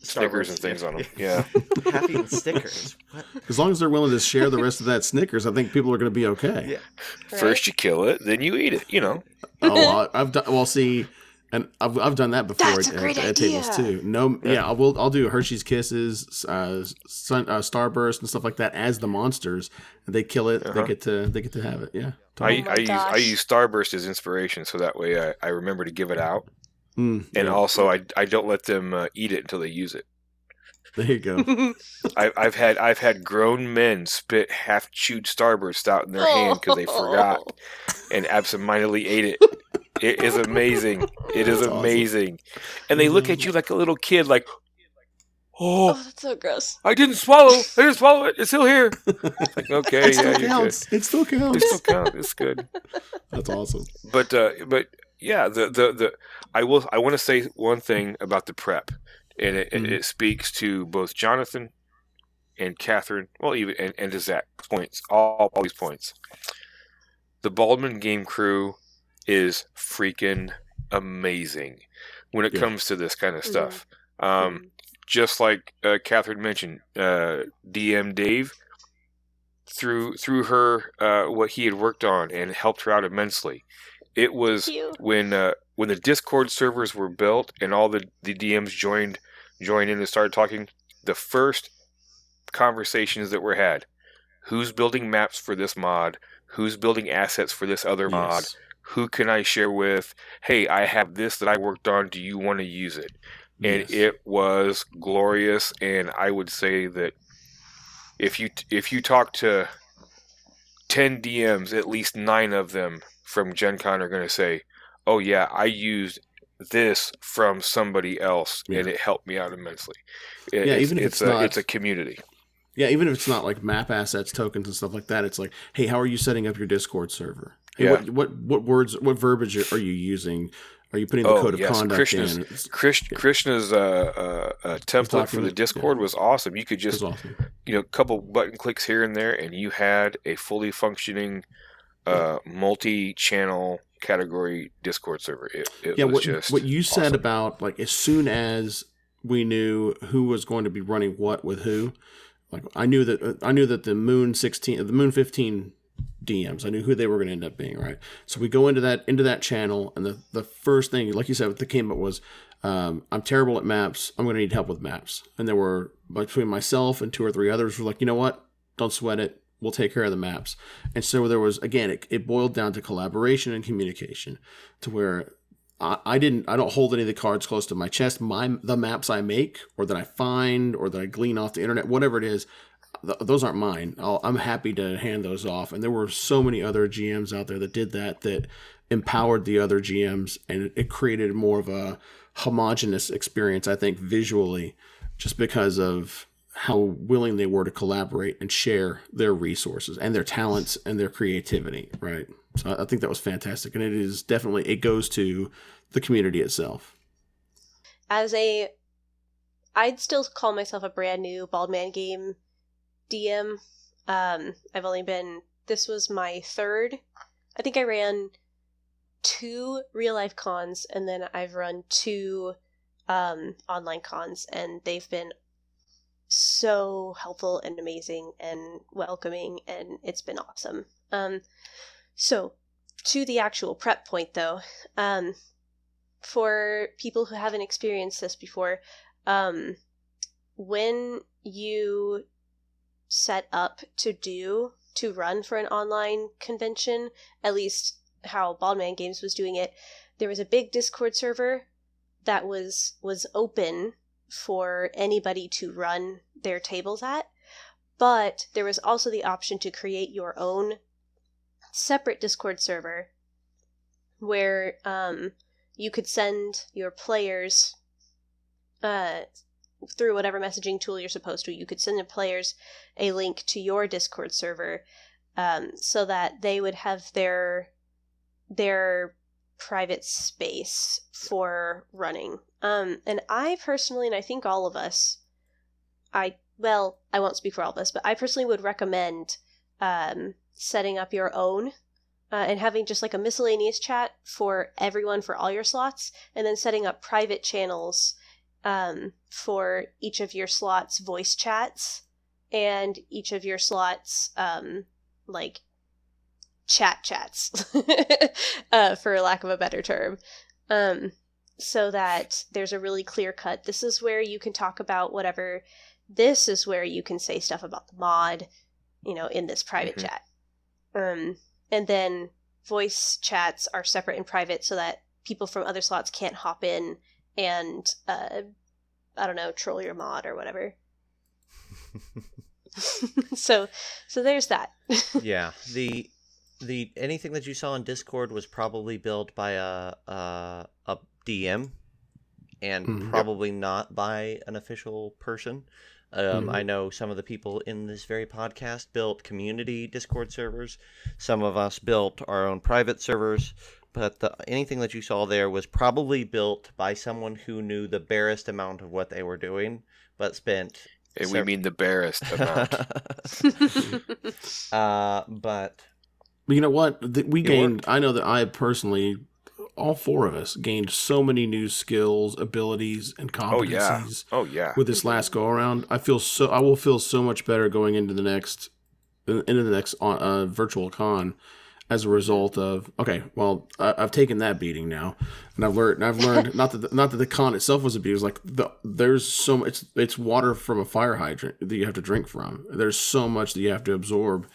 Snickers and things on them. Yeah. half eaten stickers what as long as they're willing to share the rest of that Snickers, I think people are going to be okay. yeah First you kill it, then you eat it. You know. oh, I, I've done. Well, see, and I've, I've done that before That's at, a great at, at tables too. No, yeah, Yeah. I will. I'll do Hershey's Kisses, uh, Sun, uh, Starburst, and stuff like that as the monsters. They kill it. They Uh-huh. get to. They get to have it. Yeah. I, Oh I use I use Starburst as inspiration, so that way I, I remember to give it out, Mm, and yeah. also I, I don't let them uh, eat it until they use it. there you go. I, I've had I've had grown men spit half chewed Starburst out in their hand because they forgot and absentmindedly ate it. It is amazing. It is That's awesome. amazing, and they look at you like a little kid, like, Oh, "Oh, that's so gross. I didn't swallow. I didn't swallow it. It's still here." It's like, okay, it still yeah, you're counts. It still counts. It still counts. It's good. That's awesome. but uh, but yeah, the the the I will I want to say one thing about the prep, and it, Mhm. it speaks to both Jonathan and Katherine, well, even and, and to Zac's points, all all these points. The Baldman Game crew is freaking amazing when it Yeah. comes to this kind of Mhm. stuff. Um, just like uh, Katherine mentioned, uh, DM Dave through through her uh, what he had worked on and helped her out immensely. It was when uh, when the Discord servers were built and all the, the DMs joined joined in and started talking. The first conversations that were had: who's building maps for this mod? Who's building assets for this other mod? Who can I share with? Hey, I have this that I worked on. Do you want to use it? and Yes. it was glorious. And I would say that if you if you talk to ten DMs, at least nine of them from Gen Con are going to say, "Oh yeah, I used this from somebody else, and it helped me out immensely." It- Yeah, it's, even if it's, it's a not- it's a community. Yeah, even if it's not like map assets, tokens, and stuff like that, it's like, hey, how are you setting up your Discord server? Yeah. what what what words, what verbiage are you using? Are you putting the Oh, code of yes, conduct Krishna's- in? Krish, Krishna's uh, uh, uh, template for the Discord yeah. was awesome. You could just awesome. you know, a couple button clicks here and there, and you had a fully functioning uh, multi-channel category Discord server. It, it yeah, was what just what you said about like as soon as we knew who was going to be running what with who, like I knew that uh, I knew that the Moon sixteen, the Moon fifteen DMs, I knew who they were going to end up being, right? So we go into that into that channel, and the the first thing, like you said, that came up was. Um, I'm terrible at maps. I'm going to need help with maps. And there were between myself and two or three others were like, you know what? Don't sweat it. We'll take care of the maps. And so there was again, it, it boiled down to collaboration and communication, to where I, I didn't I don't hold any of the cards close to my chest. My the maps I make or that I find or that I glean off the internet, whatever it is, th- those aren't mine. I'll, I'm happy to hand those off. And there were so many other GMs out there that did that that empowered the other GMs and it, it created more of a homogenous experience. I think visually, just because of how willing they were to collaborate and share their resources and their talents and their creativity. Right. So I- I think that was fantastic, and it is definitely it goes to the community itself. as a I'd still call myself a brand new Baldman Game DM. Um, I've only been. This was my third. I think I ran two real life cons, and then I've run two um, online cons, and they've been so helpful and amazing and welcoming, and it's been awesome. Um, so, to the actual prep point, though, um, for people who haven't experienced this before, um, when you set up to do to run for an online convention, at least how Baldman Games was doing it, there was a big Discord server that was was open for anybody to run their tables at, but there was also the option to create your own separate Discord server where um, you could send your players uh, through whatever messaging tool you're supposed to. You could send the players a link to your Discord server um, so that they would have their their private space for running. Um, and I personally, and I think all of us, I well, I won't speak for all of us, but I personally would recommend um, setting up your own uh, and having just like a miscellaneous chat for everyone for all your slots, and then setting up private channels um, for each of your slots voice chats and each of your slots um, like chat chats uh, for lack of a better term. Um, so that there's a really clear cut. This is where you can talk about whatever. This is where you can say stuff about the mod you know in this private Mhm. chat. Um, and then voice chats are separate and private so that people from other slots can't hop in and uh, I don't know, troll your mod or whatever. so, so there's that. yeah the the anything that you saw in discord was probably built by a a, a dm and Mhm. Probably not by an official person um, Mhm. i know some of the people in this very podcast built community discord servers some of us built our own private servers but the, anything that you saw there was probably built by someone who knew the barest amount of what they were doing but spent And Sir- we mean the barest amount. uh, but But you know what? Th- We gained. worked. I know that I personally, all four of us, gained so many new skills, abilities, and competencies. Oh yeah. Oh yeah. with this last go around. I feel so. I will feel so much better going into the next, into the next uh, uh, virtual con, as a result of. Okay, well, I, I've taken that beating now, and I've learned. I've learned not that the, not that the con itself was a beating. It's like the there's so much. It's, it's water from a fire hydrant that you have to drink from. There's so much that you have to absorb,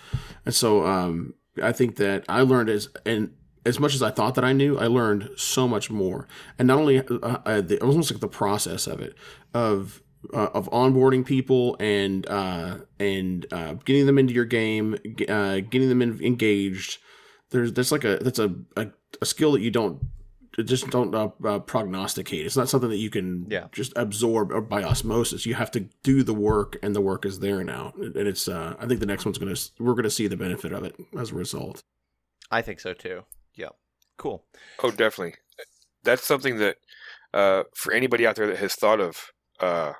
and so um, I think that I learned as and as much as I thought that I knew, I learned so much more. And not only uh, uh, the, almost like the process of it, of uh, of onboarding people and uh, and uh, getting them into your game, uh, getting them in, engaged. There's that's like a that's a, a, a skill that you don't just don't uh, uh, prognosticate. It's not something that you can Yeah. just absorb or by osmosis. You have to do the work, and the work is there now. And it's uh, I think the next one's gonna we're gonna see the benefit of it as a result. I think so too. Yeah. Cool. Oh, definitely. That's something that uh, for anybody out there that has thought of uh,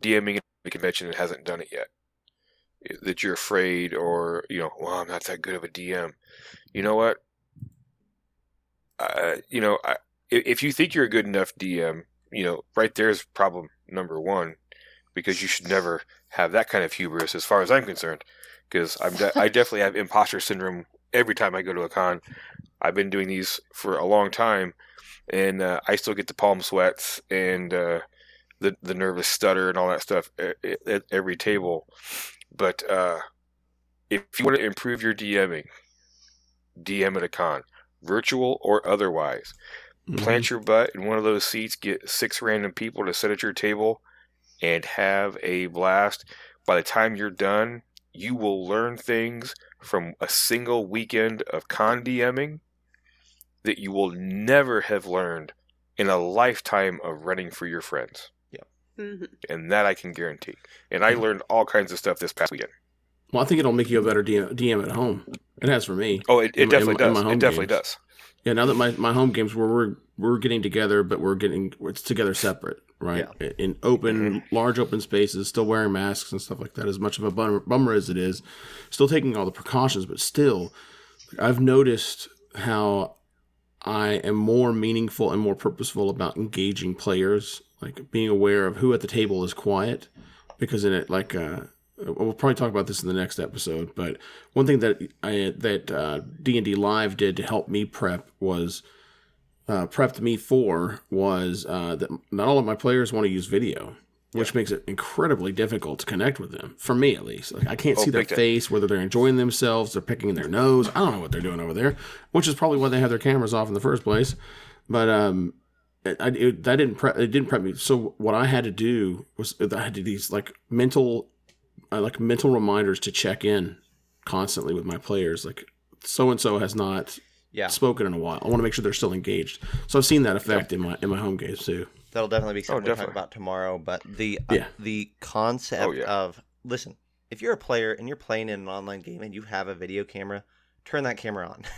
DMing a convention and hasn't done it yet, that you're afraid or you know, well, I'm not that good of a DM. You know what? Uh, you know, I, if you think you're a good enough DM, you know, right there's problem number one, because you should never have that kind of hubris, as far as I'm concerned. Because I'm de- I definitely have imposter syndrome every time I go to a con. I've been doing these for a long time, and uh, I still get the palm sweats and uh, the the nervous stutter and all that stuff at, at every table. But uh, if you want to improve your DMing, DM at a con, virtual or otherwise. Mm-hmm. Plant your butt in one of those seats, get six random people to sit at your table, and have a blast. By the time you're done, you will learn things from a single weekend of con DMing that you will never have learned in a lifetime of running for your friends. Hmm And that I can guarantee. And I learned all kinds of stuff this past weekend. Well, I think it'll make you a better DM, DM at home. It has for me. Oh, it, it my- definitely in my- in does. my It home definitely games. does. Yeah, now that my, my home games where we're we're getting together, but we're getting it's together separate. right? In open, large open spaces, still wearing masks and stuff like that. As much of a bummer, bummer as it is, still taking all the precautions, but still, I've noticed how I am more meaningful and more purposeful about engaging players, like being aware of who at the table is quiet, because in it, like, uh, we'll probably talk about this in the next episode. But one thing that I that uh, D and D Live did to help me prep was uh, prepped me for was uh, that not all of my players want to use video, which makes it incredibly difficult to connect with them. For me, at least, like I can't Oh, see their face, whether they're enjoying themselves, they're picking their nose. I don't know what they're doing over there, which is probably why they have their cameras off in the first place. But um, it, I, it, that didn't prep. It didn't prep me. So what I had to do was I had to do these like mental, uh, like mental reminders to check in constantly with my players. Like so and so has not Yeah, spoken in a while. I want to make sure they're still engaged. So I've seen that effect in my in my home games too. that'll definitely be something we'll talk about tomorrow. But the uh, Yeah. the concept Oh, yeah. of listen, if you're a player and you're playing in an online game and you have a video camera, turn that camera on.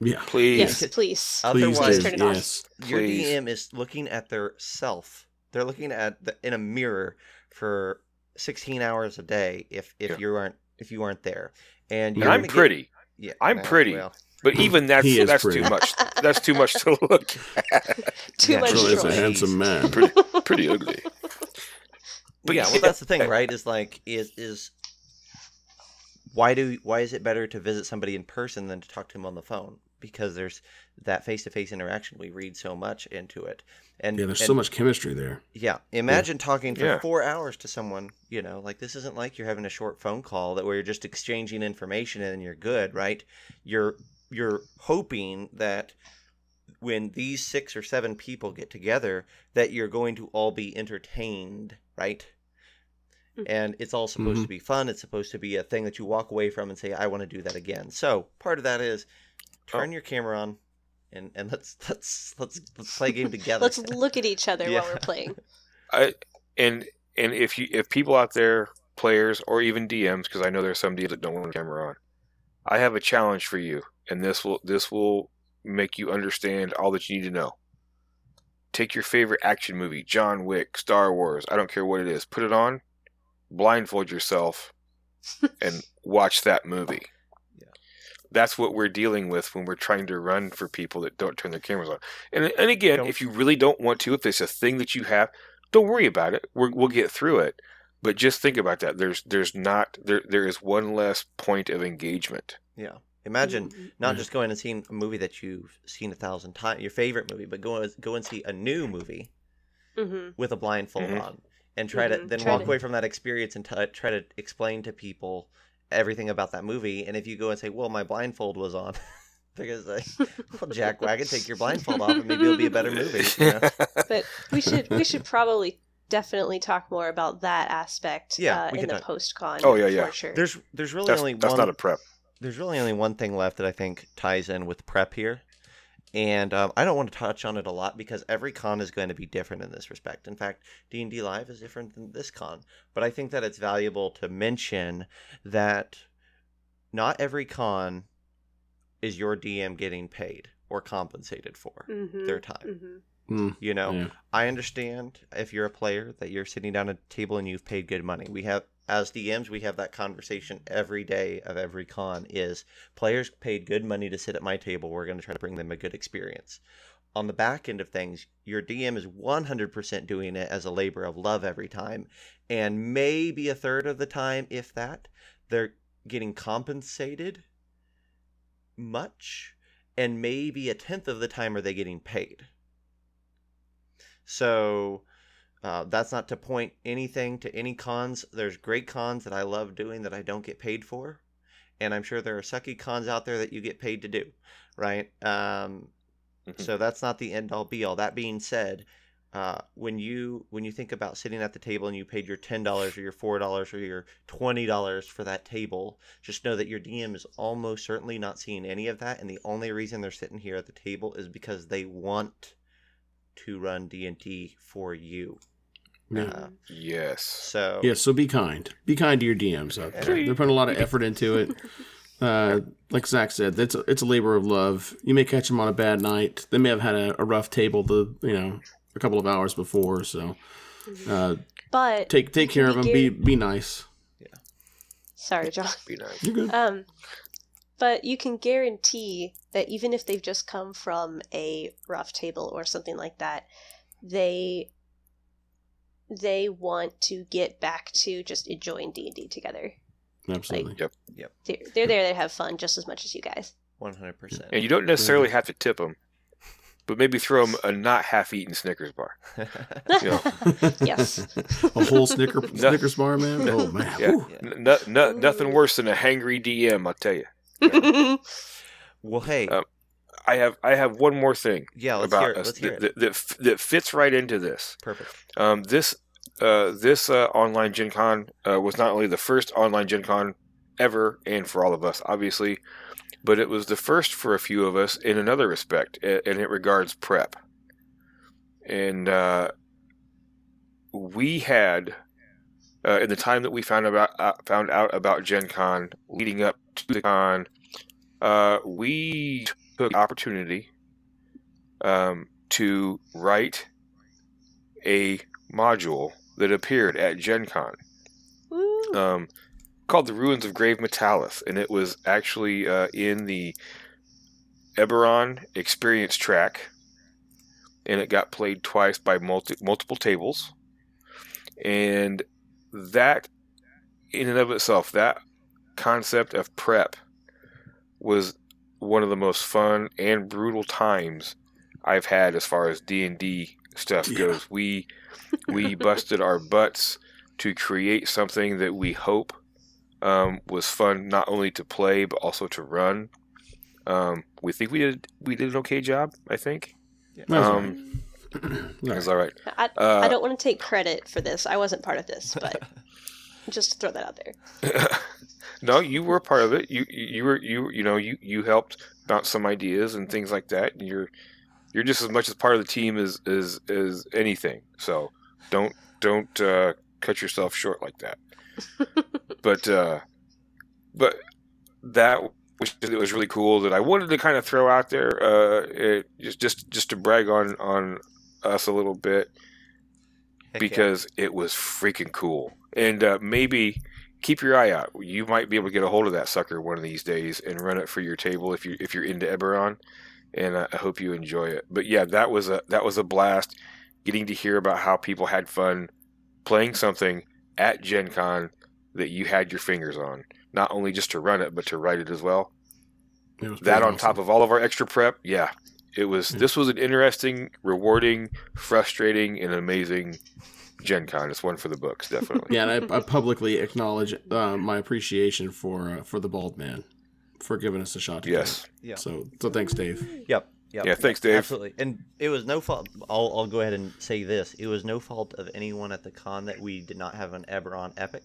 Yeah, Please. Yes, please. please Otherwise, do. turn it off. Your Please. DM is looking at their self. They're looking at the, in a mirror for 16 hours a day. If if Yeah. you aren't if you aren't there, and And I'm gonna get- pretty, yeah, I'm well, pretty. well, but even that's that's pretty. too much. That's too much to look at. Too Yeah, much Naturally, really is a choice. choice. handsome man. pretty, pretty ugly. But yeah, well, that's the thing, right? Is like is is why do why is it better to visit somebody in person than to talk to them on the phone? Because there's that face to face interaction. We read so much into it, and yeah. There's and- so much chemistry there. Yeah, imagine talking for Yeah. four hours to someone. You know, like this isn't like you're having a short phone call that where you're just exchanging information and you're good, right? You're you're hoping that when these six or seven people get together, that you're going to all be entertained, right? Mhm. And it's all supposed Mhm. to be fun. It's supposed to be a thing that you walk away from and say, "I want to do that again." So part of that is turn Oh. your camera on, and and let's let's let's let's play a game together. Let's look at each other Yeah. while we're playing. I and and if you if people out there, players or even DMs, because I know there's some DMs that don't want the camera on, I have a challenge for you, and this will this will make you understand all that you need to know. Take your favorite action movie, John Wick, Star Wars, I don't care what it is, put it on, blindfold yourself, and watch that movie. Yeah. That's what we're dealing with when we're trying to run for people that don't turn their cameras on. And and again, Don't- if you really don't want to, if it's a thing that you have, don't worry about it. We're, we'll get through it. But just think about that. There's there's not there there is one less point of engagement. Yeah. Imagine Mm, not just going and seeing a movie that you've seen a thousand times, your favorite movie, but go go and see a new movie mhm. with a blindfold Mhm. on, and try to Mhm. then Try walk to- away from that experience and t- try to explain to people everything about that movie. And if you go and say, "Well, my blindfold was on," they're "Well, Jack Wagon, take your blindfold off, and maybe it'll be a better movie." you know? But we should we should probably definitely talk more about that aspect Yeah, uh, in the talk- post con. Oh, yeah, yeah. Sure. There's there's really that's only that's one not a prep. there's really only one thing left that I think ties in with prep here. And um, I don't want to touch on it a lot because every con is going to be different in this respect. In fact, D&D Live is different than this con. But I think that it's valuable to mention that not every con is your DM getting paid or compensated for Mhm, their time. mhm. Mm, You know, yeah. I understand if you're a player that you're sitting down at a table and you've paid good money. We have as DMs, we have that conversation every day of every con is players paid good money to sit at my table. We're going to try to bring them a good experience. On the back end of things, your DM is 100% doing it as a labor of love every time. And maybe a third of the time, if that, they're getting compensated much. And maybe a tenth of the time are they getting paid. So uh, that's not to point anything to any cons. There's great cons that I love doing that I don't get paid for, and I'm sure there are sucky cons out there that you get paid to do, right? Um, Mhm. so that's not the end all be all. That being said, uh, when you when you think about sitting at the table and you paid your ten dollars or your four dollars or your twenty dollars for that table, just know that your DM is almost certainly not seeing any of that, and the only reason they're sitting here at the table is because they want to run D and D for you. Yeah. Uh, Yes. so Yeah, so be kind. Be kind to your DMs out there. They're putting a lot of effort into it. Uh, like Zac said, that's a, it's a labor of love. You may catch them on a bad night. They may have had a, a rough table the you know a couple of hours before. So uh, But take take care of them. Be be nice. Yeah. Sorry, Jon. Be nice. You're good. Um, but you can guarantee that even if they've just come from a rough table or something like that, they they want to get back to just enjoying D and D together. Absolutely. Yep. Yep. They're, they're there to have fun just as much as you guys. One hundred percent. And you don't necessarily have to tip them, but maybe throw them a not half-eaten Snickers bar. Yes. a whole Snicker Snickers bar, man. Oh man. Yeah. Whew. N- no- no- nothing worse than a hangry DM, I'll tell you. Well, hey, Uh, I have I have one more thing yeah, let's about hear it. us Let's hear that, it. that, that, that fits right into this. Perfect. Um, this uh, this uh, online Gen Con uh, was not only the first online Gen Con ever, and for all of us, obviously, but it was the first for a few of us in another respect, and it regards prep. And uh, we had, uh, in the time that we found about uh, found out about Gen Con, leading up to the con, uh, we took opportunity um, to write a module that appeared at Gen Con um, called The Ruins of Grave Metallus, and it was actually uh, in the Eberron experience track, and it got played twice by multi- multiple tables. And that, in and of itself, that concept of prep was one of the most fun and brutal times I've had as far as D and D stuff Yeah. goes. We we busted our butts to create something that we hope um, was fun not only to play but also to run. Um, we think we did we did an okay job. I think That's all um, right. All it right. was all right. I, Uh, I don't want to take credit for this. I wasn't part of this, but just to throw that out there. no, you were a part of it. You you were you you know you you helped bounce some ideas and things like that. And you're you're just as much as part of the team as as as anything. So don't don't uh, cut yourself short like that. but uh, but that was it was really cool that I wanted to kind of throw out there uh, it, just just just to brag on on us a little bit Heck yeah. because it was freaking cool. And uh, maybe keep your eye out. You might be able to get a hold of that sucker one of these days and run it for your table if you if you're into Eberron. And uh, I hope you enjoy it. But yeah, that was a that was a blast. Getting to hear about how people had fun playing something at Gen Con that you had your fingers on, not only just to run it but to write it as well It that on top of all of our extra prep yeah it was Yeah. this was an interesting rewarding frustrating and amazing gen con it's one for the books definitely Yeah, and I, I publicly acknowledge uh, my appreciation for uh, for the bald man for giving us a shot. To yes. Yeah. So so thanks, Dave. Yep. Yep. yeah thanks dave Absolutely. And it was no fault. I'll, I'll go ahead and say this. It was no fault of anyone at the con that we did not have an Eberron Epic.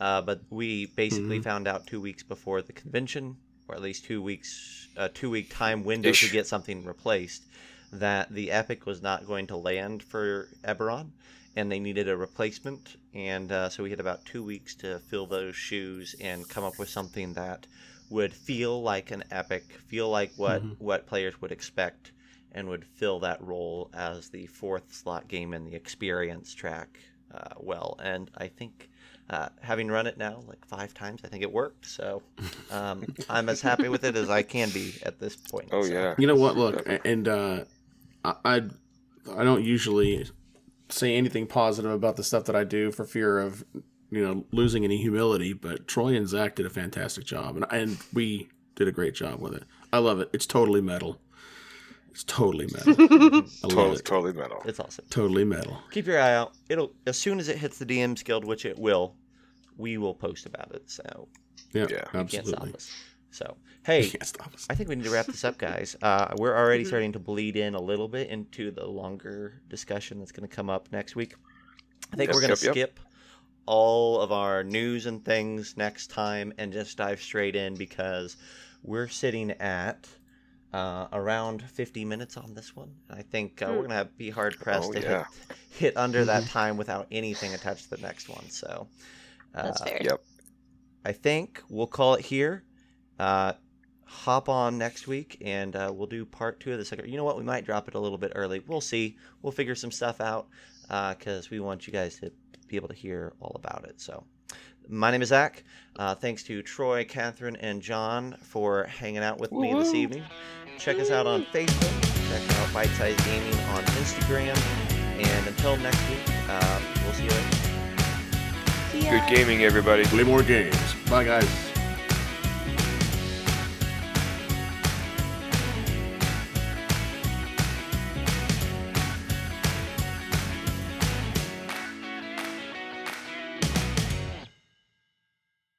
Uh, but we basically Mm-hmm. Mhm. found out two weeks before the convention, or at least two weeks, a two week time window Ish. to get something replaced, that the Epic was not going to land for Eberron, and they needed a replacement. And uh, so we had about two weeks to fill those shoes and come up with something that would feel like an epic, feel like what Mhm. what players would expect, and would fill that role as the fourth slot game in the experience track uh, well. And I think. Uh, having run it now like five times, I think it worked. So um, I'm as happy with it as I can be at this point. oh so. yeah You know what? Look, and uh, I I I don't usually say anything positive about the stuff that I do for fear of you know losing any humility. But Troy and Zac did a fantastic job, and and we did a great job with it. I love it. It's totally metal. It's totally metal. I love totally it. totally metal It's awesome. Totally metal. Keep your eye out. It'll as soon as it hits the DMs Guild, which it will, we will post about it. So Yeah, Yeah. you can't stop absolutely. Us. So hey, You can't stop us. I think we need to wrap this up, guys. Uh, we're already Mhm. starting to bleed in a little bit into the longer discussion that's going to come up next week. I think Yep, we're going to yep. skip all of our news and things next time and just dive straight in because we're sitting at uh, around 50 minutes on this one. I think uh, Hmm. we're going to be hard pressed Oh, to yeah. hit, hit under that time without anything attached to the next one. So uh, That's fair. Yep. I think we'll call it here. Uh, hop on next week and uh, we'll do part two of the second. You know what? We might drop it a little bit early. We'll see. We'll figure some stuff out because we want you guys to be able to hear all about it. So, my name is Zac. Uh, thanks to Troy, Katherine, and Jon for hanging out with me this evening. Check us out on Facebook. Check out Bite Size Gaming on Instagram. And until next week, uh, we'll see you later. See ya. Good gaming, everybody. Play more games. Bye, guys.